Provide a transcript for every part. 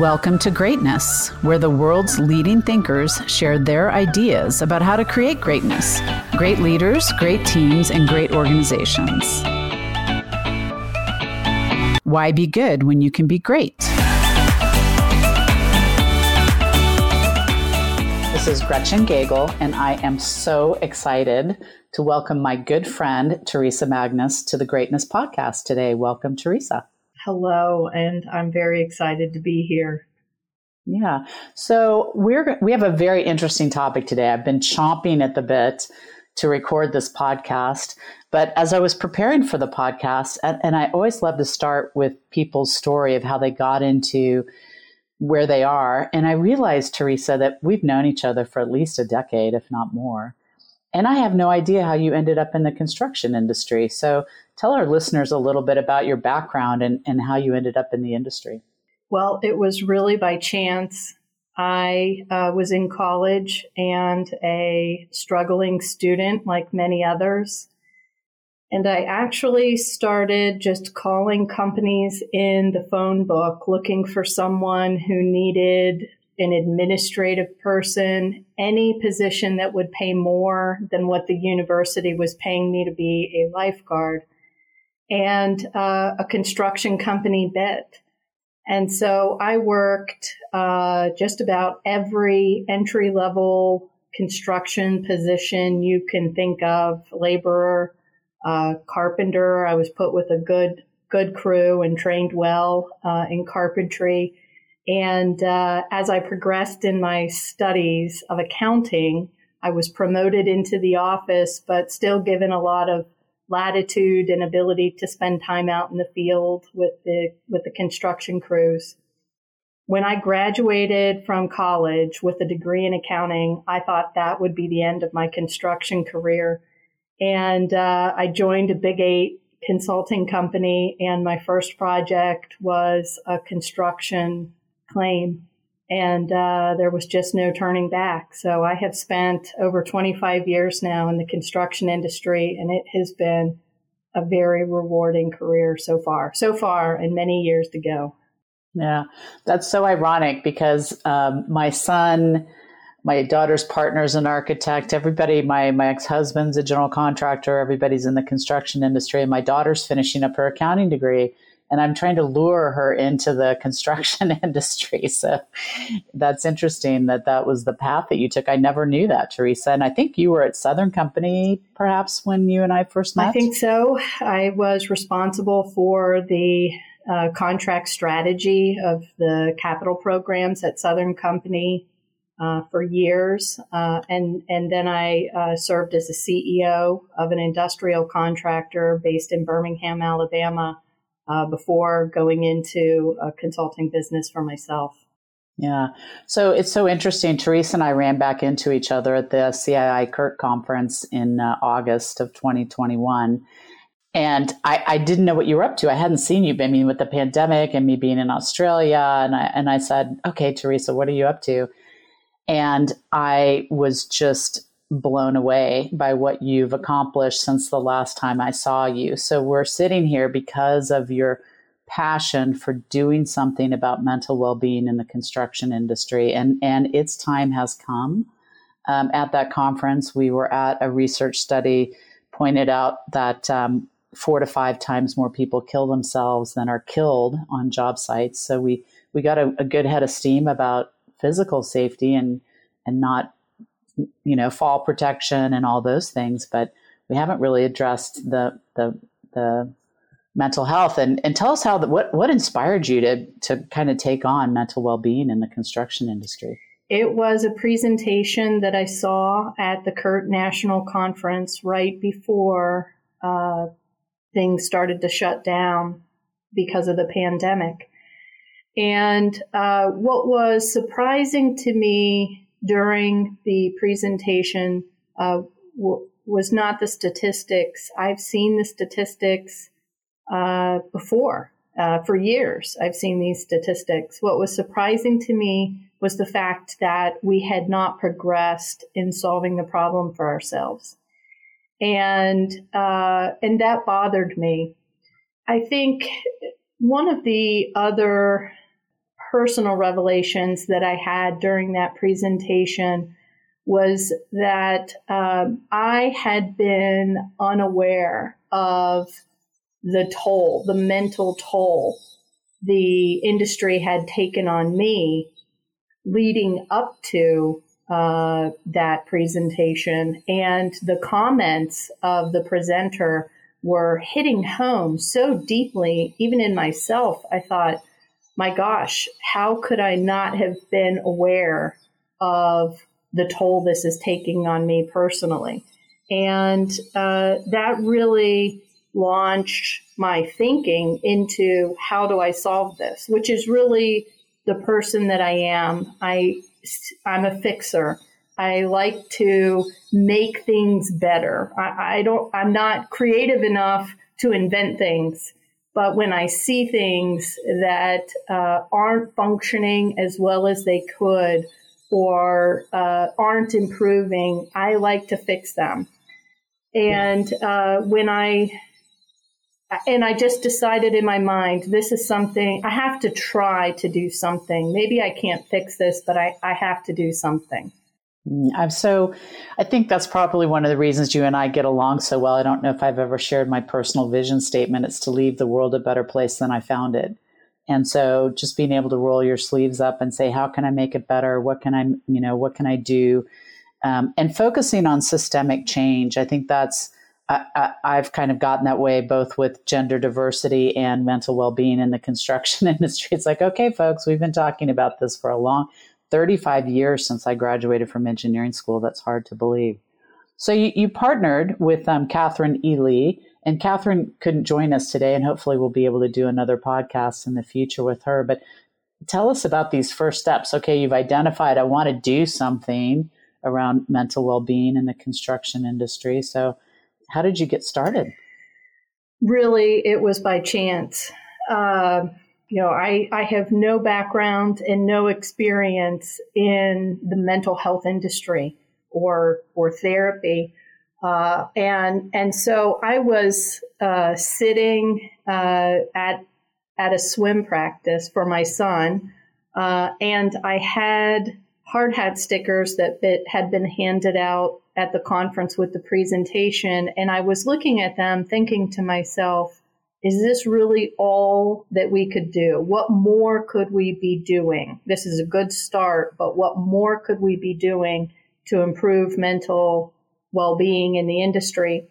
Welcome to Greatness, where the world's leading thinkers share their ideas about how to create greatness. Great leaders, great teams, and great organizations. Why be good when you can be great? This is Gretchen Gagel, and I am so excited to welcome my good friend, Teresa Magnus, to the Greatness Podcast today. Welcome, Teresa. Hello, and I'm very excited to be here. Yeah. So we're we have a very interesting topic today. I've been chomping at the bit to record this podcast, but as I was preparing for the podcast, and, and I always love to start with people's story of how they got into where they are, and I realized, Teresa, that we've known each other for at least a decade, if not more. And I have no idea how you ended up in the construction industry. So Tell our listeners a little bit about your background and, and how you ended up in the industry. Well, it was really by chance. I uh, was in college and a struggling student like many others. And I actually started just calling companies in the phone book looking for someone who needed an administrative person, any position that would pay more than what the university was paying me to be a lifeguard and uh, a construction company bid. And so I worked uh, just about every entry level construction position you can think of laborer, uh, carpenter. I was put with a good, good crew and trained well uh, in carpentry. And uh, as I progressed in my studies of accounting, I was promoted into the office, but still given a lot of latitude and ability to spend time out in the field with the with the construction crews. When I graduated from college with a degree in accounting, I thought that would be the end of my construction career. And uh, I joined a Big Eight consulting company, and my first project was a construction claim and uh, there was just no turning back. So I have spent over 25 years now in the construction industry, and it has been a very rewarding career so far. So far, and many years to go. Yeah, that's so ironic because um, my son, my daughter's partner is an architect. Everybody, my my ex husband's a general contractor. Everybody's in the construction industry, and my daughter's finishing up her accounting degree and I'm trying to lure her into the construction industry. So that's interesting that that was the path that you took. I never knew that, Teresa. And I think you were at Southern Company perhaps when you and I first met. I think so. I was responsible for the uh, contract strategy of the capital programs at Southern Company. Uh, for years, uh, and and then I uh, served as a CEO of an industrial contractor based in Birmingham, Alabama, uh, before going into a consulting business for myself. Yeah. So it's so interesting. Teresa and I ran back into each other at the CII CURT conference in uh, August of 2021. And I, I, didn't know what you were up to. I hadn't seen you. I mean, with the pandemic and me being in Australia, and I and I said, "Okay, Teresa, what are you up to?" And I was just blown away by what you've accomplished since the last time I saw you. So we're sitting here because of your passion for doing something about mental well-being in the construction industry. And and its time has come. Um, at that conference we were at a research study pointed out that um, four to five times more people kill themselves than are killed on job sites. So we we got a, a good head of steam about physical safety and and not you know, fall protection and all those things, but we haven't really addressed the the the mental health. And and tell us how the, what what inspired you to to kind of take on mental well being in the construction industry. It was a presentation that I saw at the CURT National Conference right before uh, things started to shut down because of the pandemic. And uh, what was surprising to me during the presentation uh, w- was not the statistics. I've seen the statistics uh, before uh, for years. I've seen these statistics. What was surprising to me was the fact that we had not progressed in solving the problem for ourselves, and uh, and that bothered me. I think one of the other personal revelations that I had during that presentation was that um, I had been unaware of the toll, the mental toll the industry had taken on me leading up to uh, that presentation. And the comments of the presenter were hitting home so deeply, even in myself. I thought, my gosh, how could I not have been aware of the toll this is taking on me personally? And uh, that really launched my thinking into how do I solve this, which is really the person that I am. I, I'm a fixer. I like to make things better. I, I don't, I'm not creative enough to invent things. But when I see things that uh, aren't functioning as well as they could or uh, aren't improving, I like to fix them. And uh, when I and I just decided in my mind, this is something I have to try to do something. Maybe I can't fix this, but I, I have to do something. Mm, I'm so, I think that's probably one of the reasons you and I get along so well. I don't know if I've ever shared my personal vision statement. It's to leave the world a better place than I found it. And so just being able to roll your sleeves up and say, how can I make it better? What can I, you know, what can I do? Um, and focusing on systemic change. I think that's, I, have kind of gotten that way both with gender diversity and mental well being in the construction industry. It's like, okay, folks, we've been talking about this for a long 35 years since I graduated from engineering school. That's hard to believe. So you, you partnered with um, Catherine Ely, and Catherine couldn't join us today, and hopefully we'll be able to do another podcast in the future with her. But tell us about these first steps. Okay, you've identified I want to do something around mental well being in the construction industry. So how did you get started? Really, it was by chance. Uh, you know, I, I have no background and no experience in the mental health industry or or therapy, uh, and and so I was uh, sitting uh, at at a swim practice for my son, uh, and I had hard hat stickers that bit, had been handed out at the conference with the presentation. And I was looking at them thinking to myself, is this really all that we could do? What more could we be doing? This is a good start, but what more could we be doing to improve mental well being in the industry?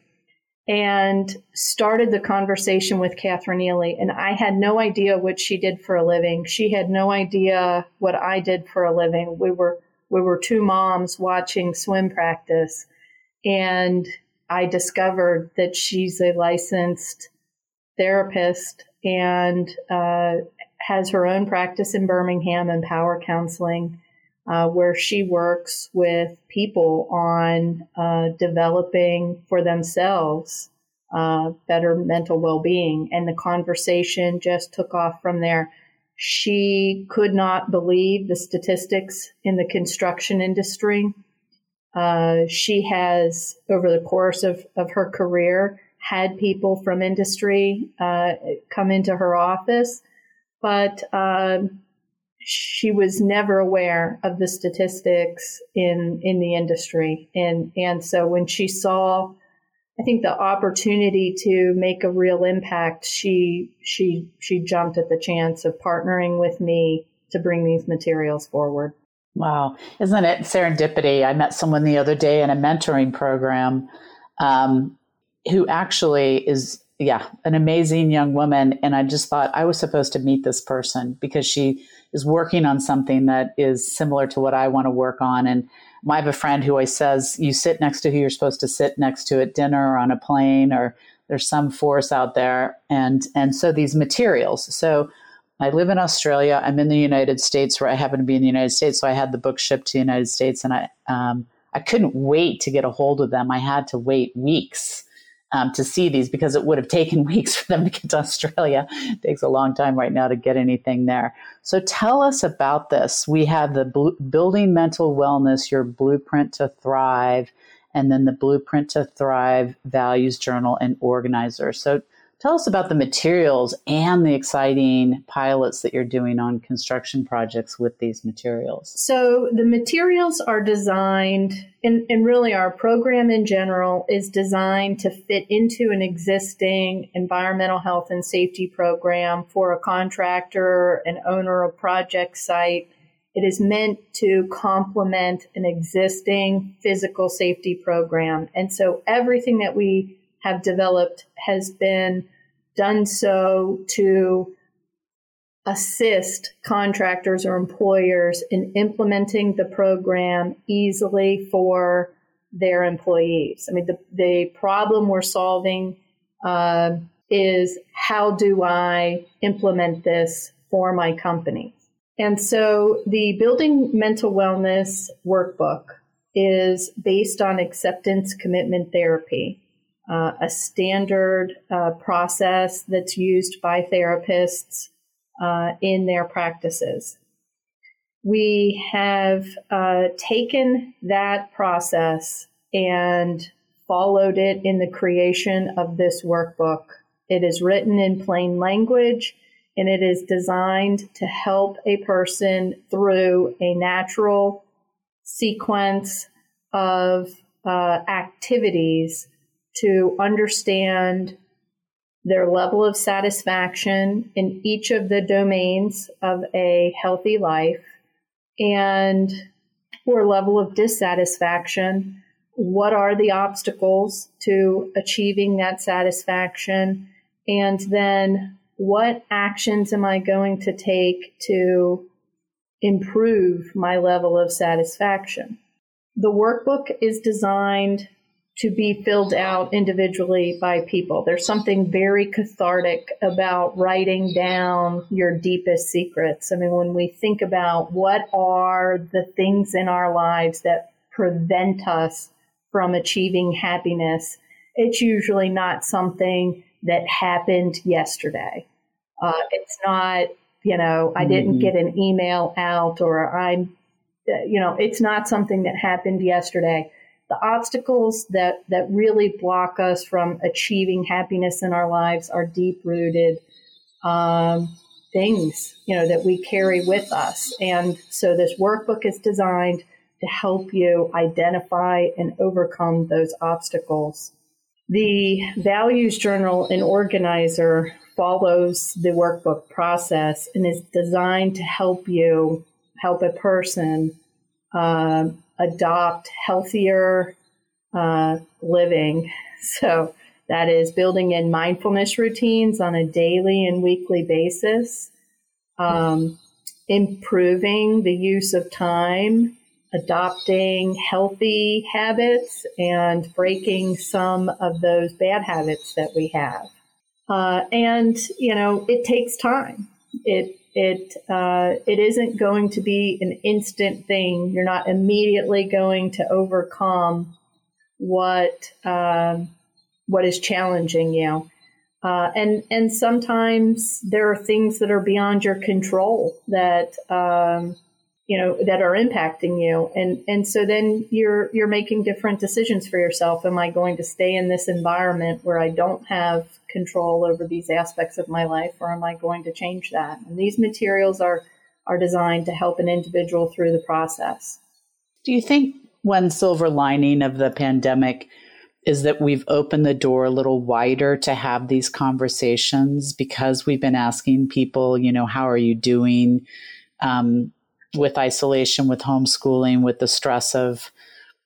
And started the conversation with Catherine Ely. And I had no idea what she did for a living. She had no idea what I did for a living. We were we were two moms watching swim practice, and I discovered that she's a licensed therapist and uh, has her own practice in Birmingham and power counseling, uh, where she works with people on uh, developing for themselves uh, better mental well being. And the conversation just took off from there. She could not believe the statistics in the construction industry. Uh, she has, over the course of, of her career, had people from industry uh, come into her office, but um, she was never aware of the statistics in in the industry, and and so when she saw I think the opportunity to make a real impact, she she she jumped at the chance of partnering with me to bring these materials forward. Wow, isn't it serendipity? I met someone the other day in a mentoring program um, who actually is yeah an amazing young woman, and I just thought I was supposed to meet this person because she is working on something that is similar to what I want to work on, and I have a friend who always says you sit next to who you're supposed to sit next to at dinner or on a plane or there's some force out there and and so these materials so I live in Australia. I'm in the United States, where I happen to be in the United States. So I had the book shipped to the United States, and I um, I couldn't wait to get a hold of them. I had to wait weeks um, to see these because it would have taken weeks for them to get to Australia. It takes a long time right now to get anything there. So tell us about this. We have the bl- Building Mental Wellness, your blueprint to thrive, and then the Blueprint to Thrive Values Journal and Organizer. So Tell us about the materials and the exciting pilots that you're doing on construction projects with these materials. So, the materials are designed, and, and, really our program in general is designed to fit into an existing environmental health and safety program for a contractor, an owner of project site. It is meant to complement an existing physical safety program. And so, everything that we have developed has been done so to assist contractors or employers in implementing the program easily for their employees. I mean, the, the problem we're solving uh, is how do I implement this for my company? And so the Building Mental Wellness Workbook is based on acceptance commitment therapy uh, a standard uh, process that's used by therapists uh, in their practices. We have uh, taken that process and followed it in the creation of this workbook. It is written in plain language and it is designed to help a person through a natural sequence of uh, activities to understand their level of satisfaction in each of the domains of a healthy life and or level of dissatisfaction what are the obstacles to achieving that satisfaction? And then what actions am i going to take to improve my level of satisfaction? The workbook is designed to be filled out individually by people. There's something very cathartic about writing down your deepest secrets. I mean, when we think about what are the things in our lives that prevent us from achieving happiness, it's usually not something that happened yesterday. Uh, it's not, you know, I didn't mm-hmm. get an email out or I'm, you know, it's not something that happened yesterday the obstacles that, that really block us from achieving happiness in our lives are deep rooted um, things, you know, that we carry with us. And so this workbook is designed to help you identify and overcome those obstacles. The values journal and organizer follows the workbook process and is designed to help you help a person uh, adopt healthier uh, living. So that is building in mindfulness routines on a daily and weekly basis, um, improving the use of time, adopting healthy habits, and breaking some of those bad habits that we have. Uh, and you know, it takes time. It it uh, it isn't going to be an instant thing. You're not immediately going to overcome what um, what is challenging you. Uh, and and sometimes there are things that are beyond your control that um, you know that are impacting you, and and so then you're you're making different decisions for yourself. Am I going to stay in this environment where I don't have control over these aspects of my life, or am I going to change that? And these materials are are designed to help an individual through the process. Do you think one silver lining of the pandemic is that we've opened the door a little wider to have these conversations because we've been asking people, you know, how are you doing um, with isolation, with homeschooling, with the stress of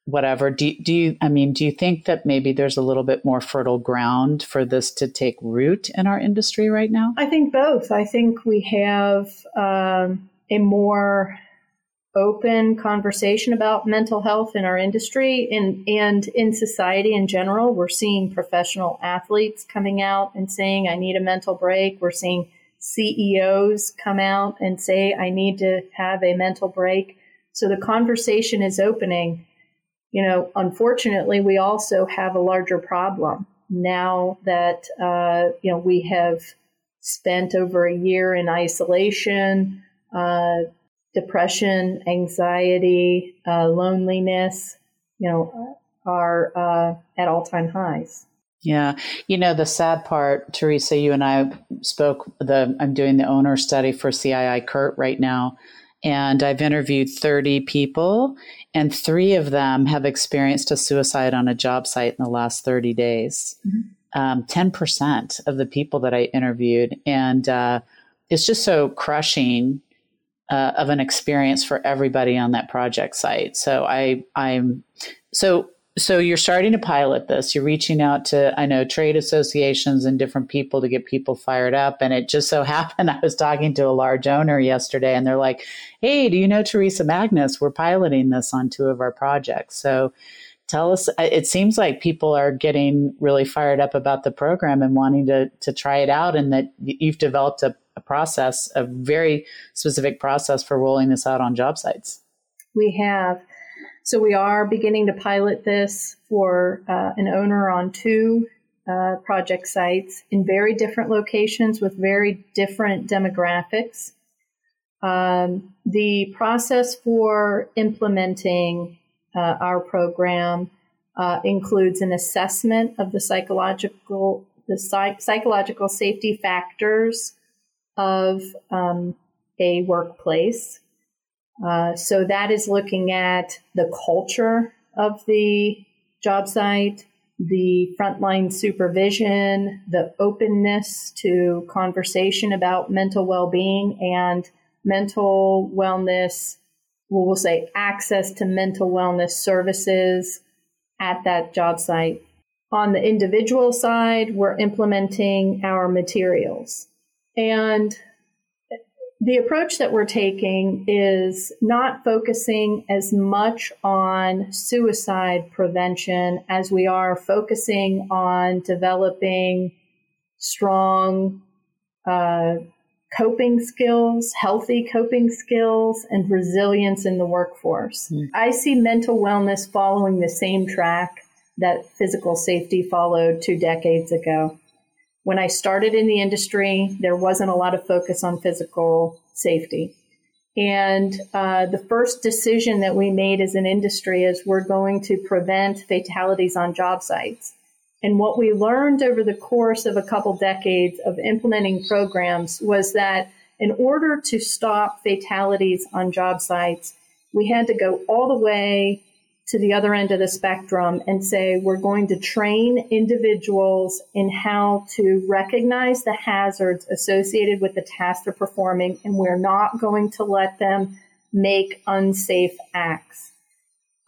whatever. Do, do you i mean do you think that maybe there's a little bit more fertile ground for this to take root in our industry right now? I think both. I think we have um, a more open conversation about mental health in our industry and and in society in general. We're seeing professional athletes coming out and saying i need a mental break. We're seeing ceos come out and say i need to have a mental break. So the conversation is opening you know, unfortunately, we also have a larger problem now that, uh, you know, we have spent over a year in isolation, uh, depression, anxiety, uh, loneliness, you know, are uh, at all time highs. Yeah. You know, the sad part, Teresa, you and I spoke the I'm doing the owner study for CII CURT right now. And I've interviewed 30 people, and three of them have experienced a suicide on a job site in the last 30 days. Mm-hmm. Um, 10% of the people that I interviewed. And uh, it's just so crushing uh, of an experience for everybody on that project site. So I, I'm so so you're starting to pilot this. You're reaching out to I know trade associations and different people to get people fired up. And it just so happened I was talking to a large owner yesterday, and they're like, "Hey, do you know Teresa Magnus? We're piloting this on two of our projects." So tell us it seems like people are getting really fired up about the program and wanting to to try it out and that you've developed a a process, a very specific process for rolling this out on job sites. We have. So we are beginning to pilot this for uh, an owner on two uh, project sites in very different locations with very different demographics. Um, the process for implementing uh, our program uh, includes an assessment of the psychological the psych- psychological safety factors of um, a workplace. Uh, so that is looking at the culture of the job site, the frontline supervision, the openness to conversation about mental well-being and mental wellness. We'll say access to mental wellness services at that job site. On the individual side, we're implementing our materials. And the approach that we're taking is not focusing as much on suicide prevention as we are focusing on developing strong uh, coping skills, healthy coping skills, and resilience in the workforce. Mm. I see mental wellness following the same track that physical safety followed two decades ago. When I started in the industry, there wasn't a lot of focus on physical safety. And uh, the first decision that we made as an industry is we're going to prevent fatalities on job sites. And what we learned over the course of a couple decades of implementing programs was that in order to stop fatalities on job sites, we had to go all the way to the other end of the spectrum and say we're going to train individuals in how to recognize the hazards associated with the task they're performing, and we're not going to let them make unsafe acts.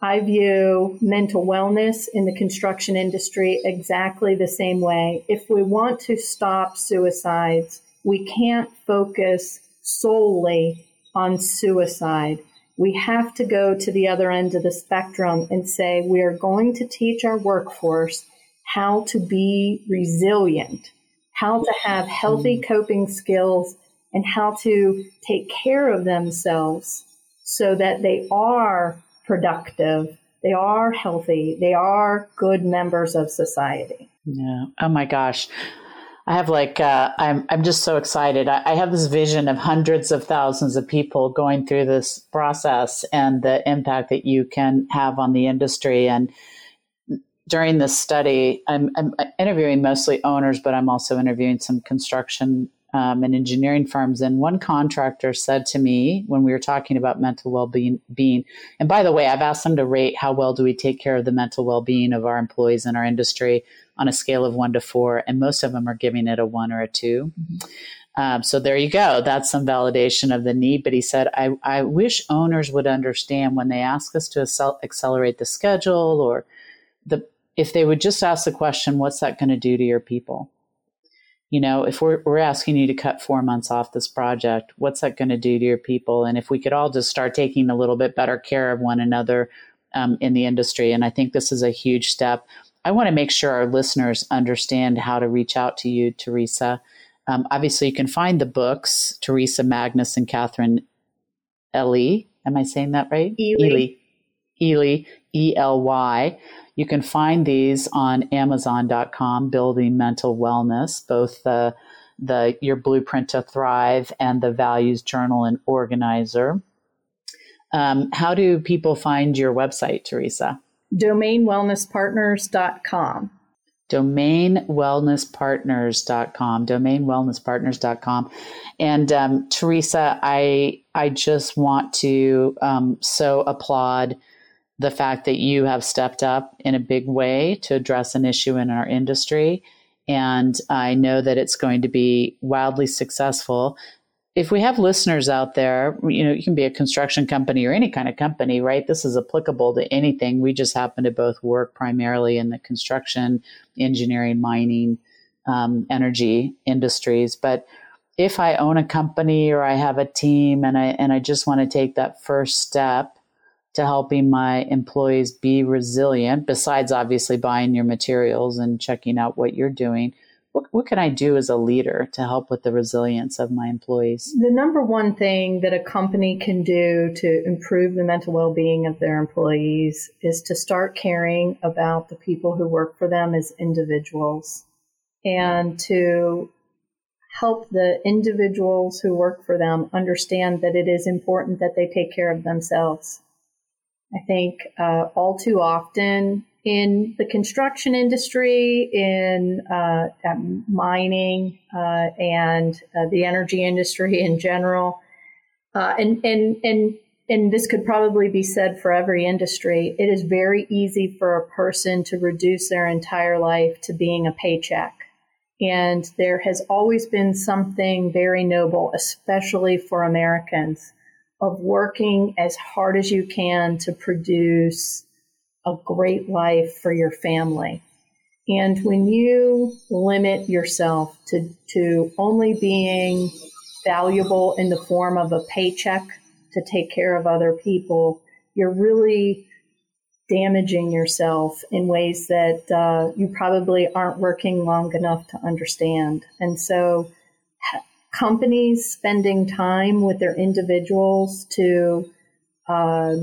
I view mental wellness in the construction industry exactly the same way. If we want to stop suicides, we can't focus solely on suicide we have to go to the other end of the spectrum and say we are going to teach our workforce how to be resilient, how to have healthy mm-hmm. coping skills, and how to take care of themselves so that they are productive, they are healthy, they are good members of society. Yeah. Oh my gosh. I have like uh, I'm I'm just so excited. I, I, have this vision of hundreds of thousands of people going through this process and the impact that you can have on the industry. And during this study, I'm, I'm interviewing mostly owners, but I'm also interviewing some construction um, and engineering firms. And one contractor said to me when we were talking about mental well-being, being, and by the way, I've asked them to rate how well do we take care of the mental well-being of our employees in our industry on a scale of one to four, and most of them are giving it a one or a 2 mm-hmm. um, so there you go. That's some validation of the need. But he said, I, I wish owners would understand when they ask us to accelerate the schedule or the if they would just ask the question, what's that going to do to your people? You know, if we're, we're asking you to cut four months off this project, what's that going to do to your people? And if we could all just start taking a little bit better care of one another um, in the industry. And I think this is a huge step. I want to make sure our listeners understand how to reach out to you, Teresa. Um, obviously, you can find the books, Teresa Magnus and Catherine Ely. Am I saying that right? Ely. Ely, E L Y. E L Y. You can find these on Amazon.com, Building Mental Wellness, both the the Your Blueprint to Thrive and the Values Journal and Organizer. Um, how do people find your website, Teresa? domainwellnesspartners.com. domainwellnesspartners.com domainwellnesspartners.com and um, teresa i i just want to um, so applaud the fact that you have stepped up in a big way to address an issue in our industry and i know that it's going to be wildly successful if we have listeners out there, you know, you can be a construction company or any kind of company, right? This is applicable to anything. We just happen to both work primarily in the construction, engineering, mining, um, energy industries. But if I own a company or I have a team and I and I just want to take that first step to helping my employees be resilient, besides obviously buying your materials and checking out what you're doing, what, what can I do as a leader to help with the resilience of my employees? The number one thing that a company can do to improve the mental well being of their employees is to start caring about the people who work for them as individuals and to help the individuals who work for them understand that it is important that they take care of themselves. I think uh, all too often in the construction industry, in uh, mining, uh, and uh, the energy industry in general. Uh, and, and, and, and this could probably be said for every industry. It is very easy for a person to reduce their entire life to being a paycheck. And there has always been something very noble, especially for Americans, of working as hard as you can to produce a great life for your family. And when you limit yourself to, to only being valuable in the form of a paycheck to take care of other people, you're really damaging yourself in ways that uh, you probably aren't working long enough to understand. And so, companies spending time with their individuals to uh,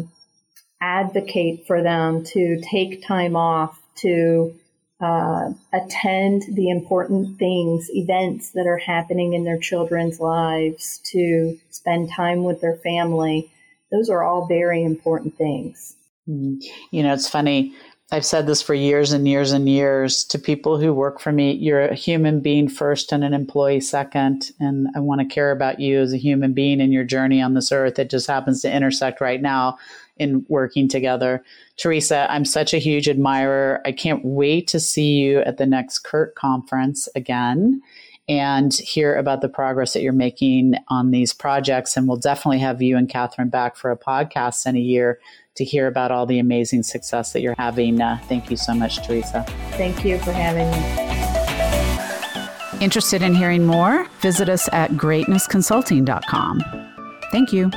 advocate for them to take time off to uh, attend the important things, events that are happening in their children's lives, to spend time with their family. Those are all very important things. Mm-hmm. You know, it's funny. I've said this for years and years and years to people who work for me. You're a human being first and an employee second. And I want to care about you as a human being in your journey on this earth. It just happens to intersect right now in working together. Teresa, I'm such a huge admirer. I can't wait to see you at the next CURT conference again and hear about the progress that you're making on these projects. And we'll definitely have you and Catherine back for a podcast in a year to hear about all the amazing success that you're having. Uh, thank you so much, Teresa. Thank you for having me. Interested in hearing more? Visit us at greatnessconsulting.com. Thank you.